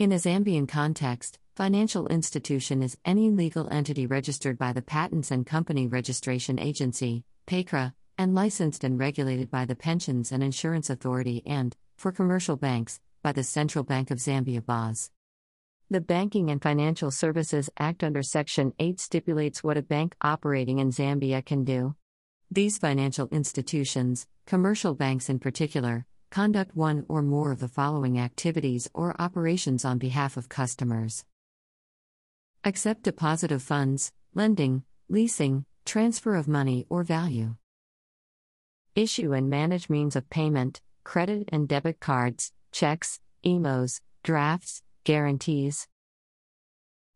In a Zambian context, financial institution is any legal entity registered by the Patents and Company Registration Agency, PACRA, and licensed and regulated by the Pensions and Insurance Authority and, for commercial banks, by the Central Bank of Zambia BOZ. The Banking and Financial Services Act under Section 8 stipulates what a bank operating in Zambia can do. These financial institutions, commercial banks in particular, conduct one or more of the following activities or operations on behalf of customers accept deposit of funds, lending, leasing, transfer of money or value, issue and manage means of payment, credit and debit cards, checks, EMOs, drafts, guarantees.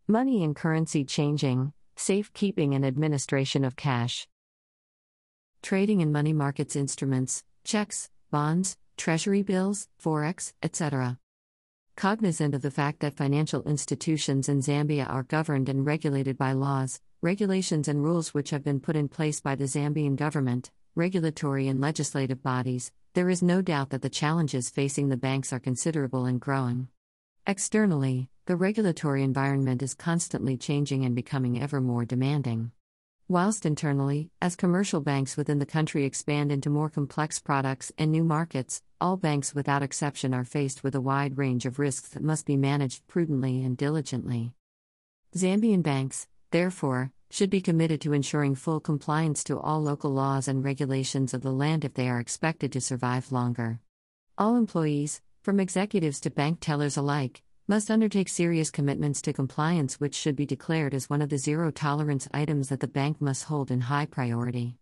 Money and currency changing, safekeeping and administration of cash. Trading in money markets instruments, checks, bonds, treasury bills, forex, etc. Cognizant of the fact that financial institutions in Zambia are governed and regulated by laws, regulations, and rules which have been put in place by the Zambian government, regulatory and legislative bodies, there is no doubt that the challenges facing the banks are considerable and growing. Externally, the regulatory environment is constantly changing and becoming ever more demanding. Whilst internally, as commercial banks within the country expand into more complex products and new markets, all banks without exception are faced with a wide range of risks that must be managed prudently and diligently. Zambian banks, therefore, should be committed to ensuring full compliance to all local laws and regulations of the land if they are expected to survive longer. All employees, from executives to bank tellers alike, must undertake serious commitments to compliance, which should be declared as one of the zero tolerance items that the bank must hold in high priority.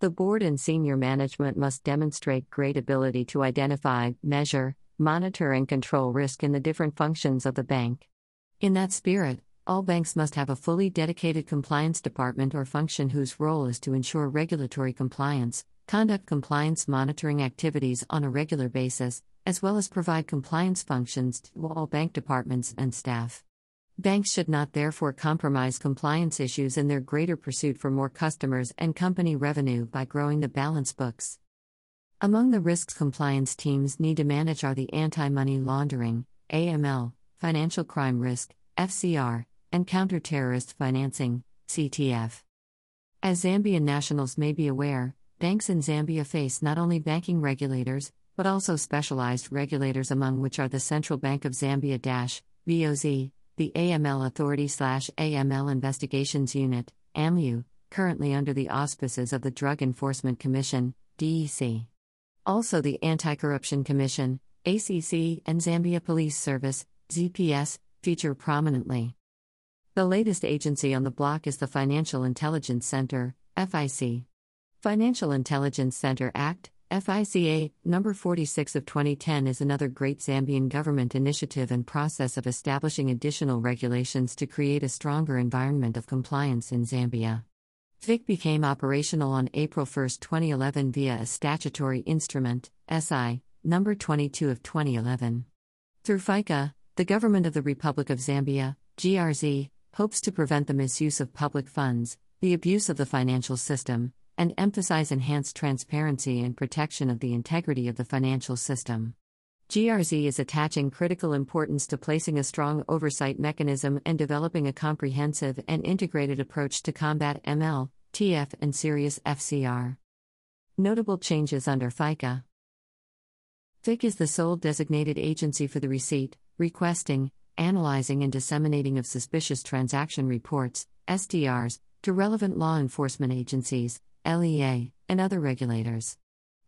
The board and senior management must demonstrate great ability to identify, measure, monitor, and control risk in the different functions of the bank. In that spirit, all banks must have a fully dedicated compliance department or function whose role is to ensure regulatory compliance, conduct compliance monitoring activities on a regular basis, as well as provide compliance functions to all bank departments and staff. Banks should not therefore compromise compliance issues in their greater pursuit for more customers and company revenue by growing the balance books. Among the risks compliance teams need to manage are the anti money laundering, AML, financial crime risk, FCR, and counter terrorist financing, CTF. As Zambian nationals may be aware, banks in Zambia face not only banking regulators, but also specialized regulators, among which are the Central Bank of Zambia BOZ, the AML Authority AML Investigations Unit, AMU, currently under the auspices of the Drug Enforcement Commission, DEC. Also, the Anti Corruption Commission, ACC, and Zambia Police Service, ZPS, feature prominently. The latest agency on the block is the Financial Intelligence Center, FIC. Financial Intelligence Center Act, FICA, number 46 of 2010 is another great Zambian government initiative and process of establishing additional regulations to create a stronger environment of compliance in Zambia. FIC became operational on April 1, 2011 via a statutory instrument, SI, number 22 of 2011. Through FICA, the government of the Republic of Zambia, GRZ, hopes to prevent the misuse of public funds, the abuse of the financial system, and emphasize enhanced transparency and protection of the integrity of the financial system. GRZ is attaching critical importance to placing a strong oversight mechanism and developing a comprehensive and integrated approach to combat ML, TF, and serious FCR. Notable changes under FICA FIC is the sole designated agency for the receipt, requesting, analyzing, and disseminating of suspicious transaction reports, STRs, to relevant law enforcement agencies, LEA, and other regulators.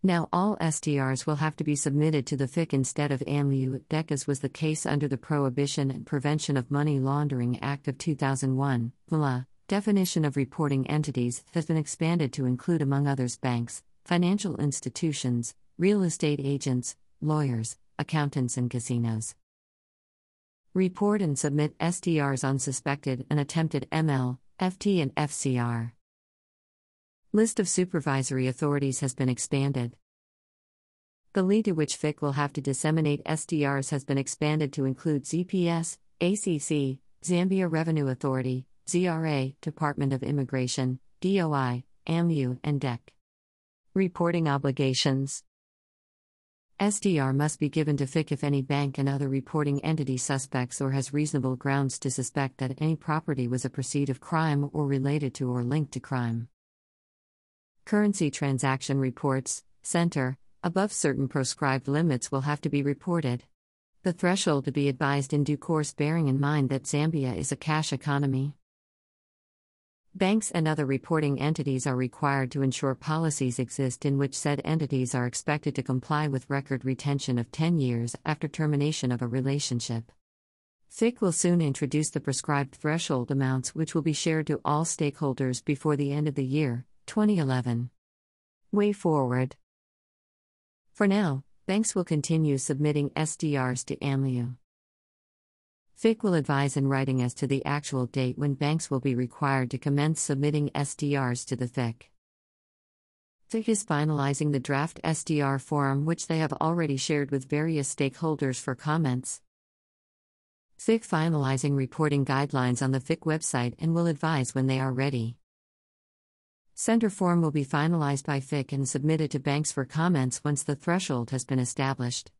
Now, all STRs will have to be submitted to the FIC instead of AMU, DEC, as was the case under the Prohibition and Prevention of Money Laundering Act of 2001. MLA, definition of reporting entities has been expanded to include, among others, banks, financial institutions, real estate agents, lawyers, accountants, and casinos. Report and submit STRs on suspected and attempted ML, FT, and FCR. List of supervisory authorities has been expanded. The lead to which FIC will have to disseminate STRs has been expanded to include ZPS, ACC, Zambia Revenue Authority, ZRA, Department of Immigration, DOI, AMU, and DEC. Reporting obligations STR must be given to FIC if any bank and other reporting entity suspects or has reasonable grounds to suspect that any property was a proceed of crime or related to or linked to crime. Currency transaction reports, Center, above certain proscribed limits will have to be reported. The threshold to be advised in due course, bearing in mind that Zambia is a cash economy. Banks and other reporting entities are required to ensure policies exist in which said entities are expected to comply with record retention of 10 years after termination of a relationship. FIC will soon introduce the prescribed threshold amounts, which will be shared to all stakeholders before the end of the year, 2011. Way forward. For now, banks will continue submitting STRs to AMLU. FIC will advise in writing as to the actual date when banks will be required to commence submitting STRs to the FIC. FIC is finalizing the draft STR form, which they have already shared with various stakeholders for comments. FIC finalizing reporting guidelines on the FIC website and will advise when they are ready. Center form will be finalized by FIC and submitted to banks for comments once the threshold has been established.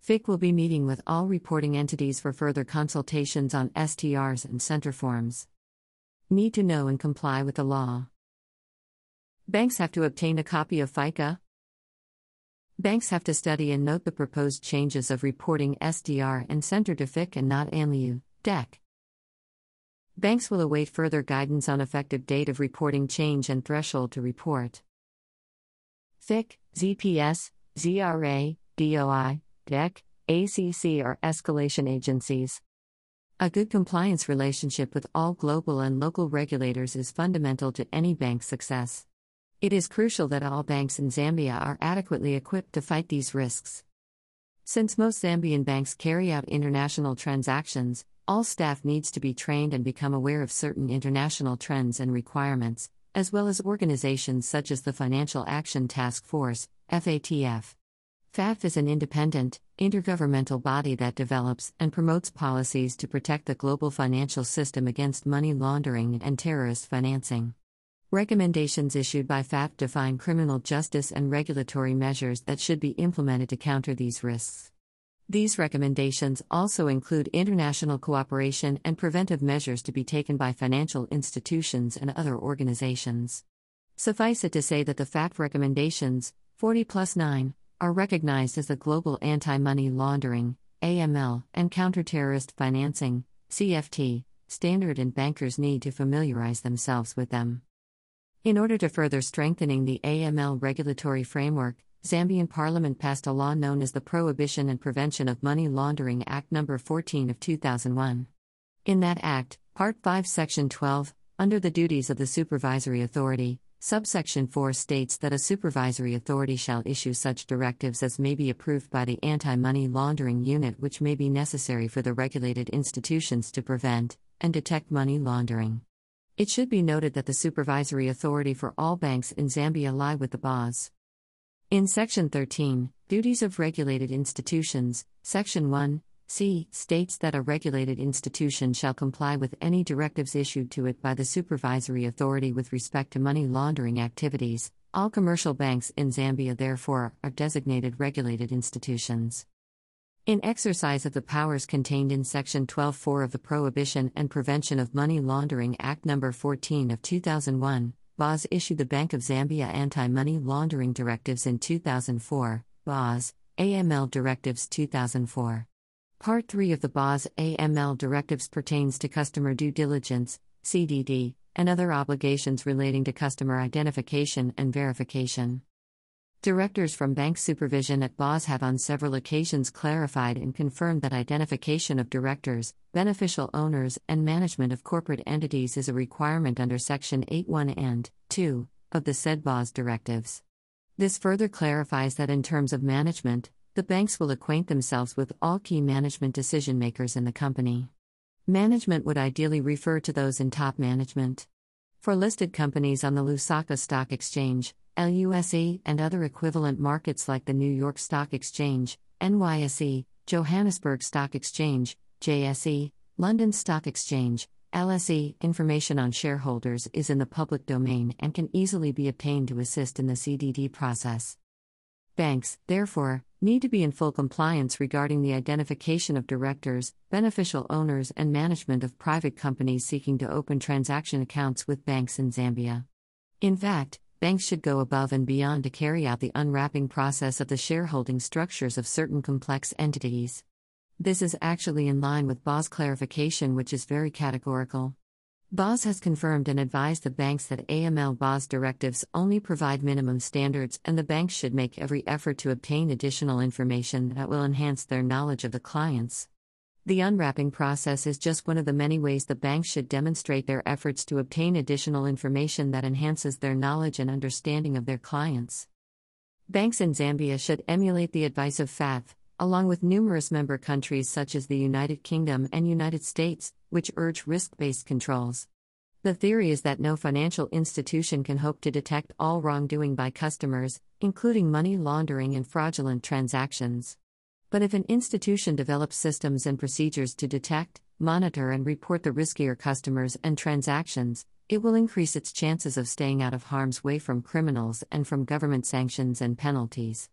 FIC will be meeting with all reporting entities for further consultations on STRs and center forms. Need to know and comply with the law. Banks have to obtain a copy of FICA. Banks have to study and note the proposed changes of reporting STR and center to FIC and not AMLU, DEC. Banks will await further guidance on effective date of reporting change and threshold to report. FIC, ZPS, ZRA, DOI, DEC, ACC are escalation agencies. A good compliance relationship with all global and local regulators is fundamental to any bank's success. It is crucial that all banks in Zambia are adequately equipped to fight these risks. Since most Zambian banks carry out international transactions, all staff needs to be trained and become aware of certain international trends and requirements, as well as organizations such as the Financial Action Task Force, FATF. FATF is an independent, intergovernmental body that develops and promotes policies to protect the global financial system against money laundering and terrorist financing. Recommendations issued by FATF define criminal justice and regulatory measures that should be implemented to counter these risks. These recommendations also include international cooperation and preventive measures to be taken by financial institutions and other organizations. Suffice it to say that the FATF recommendations, 40 plus 9, are recognized as the Global Anti Money Laundering AML, and Counterterrorist Financing CFT, standard and bankers need to familiarize themselves with them. In order to further strengthening the AML regulatory framework, Zambian Parliament passed a law known as the Prohibition and Prevention of Money Laundering Act No. 14 of 2001. In that act, Part 5, Section 12, under the duties of the supervisory authority, Subsection 4 states that a supervisory authority shall issue such directives as may be approved by the Anti Money Laundering Unit, which may be necessary for the regulated institutions to prevent and detect money laundering. It should be noted that the supervisory authority for all banks in Zambia lie with the BOZ. In Section 13, Duties of Regulated Institutions, Section 1, C states that a regulated institution shall comply with any directives issued to it by the supervisory authority with respect to money laundering activities. All commercial banks in Zambia, therefore, are designated regulated institutions. In exercise of the powers contained in Section 12.4 of the Prohibition and Prevention of Money Laundering Act No. 14 of 2001, BOZ issued the Bank of Zambia Anti Money Laundering Directives in 2004, BOZ, AML Directives 2004. Part 3 of the BOZ AML directives pertains to customer due diligence, CDD, and other obligations relating to customer identification and verification. Directors from bank supervision at BOZ have on several occasions clarified and confirmed that identification of directors, beneficial owners, and management of corporate entities is a requirement under Section 8.1 and 2 of the said BOZ directives. This further clarifies that in terms of management, the banks will acquaint themselves with all key management decision makers in the company. Management would ideally refer to those in top management. For listed companies on the Lusaka Stock Exchange, LUSE, and other equivalent markets like the New York Stock Exchange, NYSE, Johannesburg Stock Exchange, JSE, London Stock Exchange, LSE, information on shareholders is in the public domain and can easily be obtained to assist in the CDD process. Banks, therefore, need to be in full compliance regarding the identification of directors, beneficial owners, and management of private companies seeking to open transaction accounts with banks in Zambia. In fact, banks should go above and beyond to carry out the unwrapping process of the shareholding structures of certain complex entities. This is actually in line with BOZ clarification, which is very categorical. BOZ has confirmed and advised the banks that AML BOZ directives only provide minimum standards, and the banks should make every effort to obtain additional information that will enhance their knowledge of the clients. The unwrapping process is just one of the many ways the banks should demonstrate their efforts to obtain additional information that enhances their knowledge and understanding of their clients. Banks in Zambia should emulate the advice of FATF, along with numerous member countries such as the United Kingdom and United States, which urge risk based controls. The theory is that no financial institution can hope to detect all wrongdoing by customers, including money laundering and fraudulent transactions. But if an institution develops systems and procedures to detect, monitor, and report the riskier customers and transactions, it will increase its chances of staying out of harm's way from criminals and from government sanctions and penalties.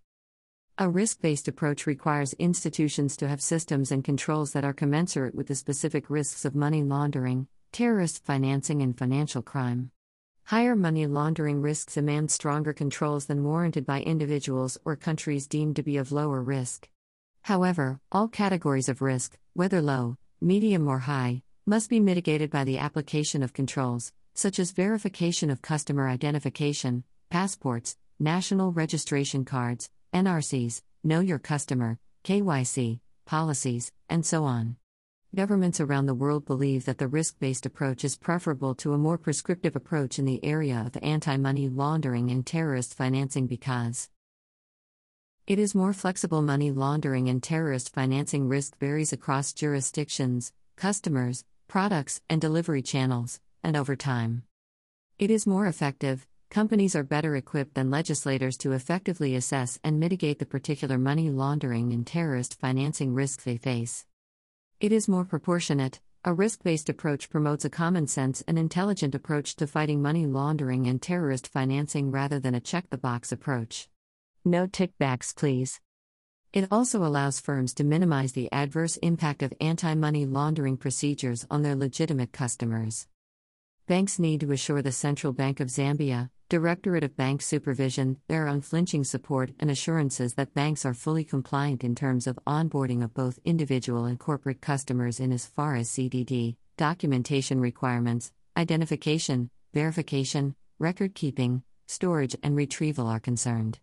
A risk based approach requires institutions to have systems and controls that are commensurate with the specific risks of money laundering, terrorist financing, and financial crime. Higher money laundering risks demand stronger controls than warranted by individuals or countries deemed to be of lower risk. However, all categories of risk, whether low, medium, or high, must be mitigated by the application of controls, such as verification of customer identification, passports, national registration cards, NRCs, Know Your Customer, KYC, policies, and so on. Governments around the world believe that the risk based approach is preferable to a more prescriptive approach in the area of anti money laundering and terrorist financing because it is more flexible. Money laundering and terrorist financing risk varies across jurisdictions, customers, products, and delivery channels, and over time. It is more effective, companies are better equipped than legislators to effectively assess and mitigate the particular money laundering and terrorist financing risk they face. It is more proportionate. A risk based approach promotes a common sense and intelligent approach to fighting money laundering and terrorist financing rather than a check the box approach. No tickbacks, please. It also allows firms to minimize the adverse impact of anti money laundering procedures on their legitimate customers. Banks need to assure the Central Bank of Zambia, Directorate of Bank Supervision, their unflinching support and assurances that banks are fully compliant in terms of onboarding of both individual and corporate customers in as far as CDD, documentation requirements, identification, verification, record keeping, storage, and retrieval are concerned.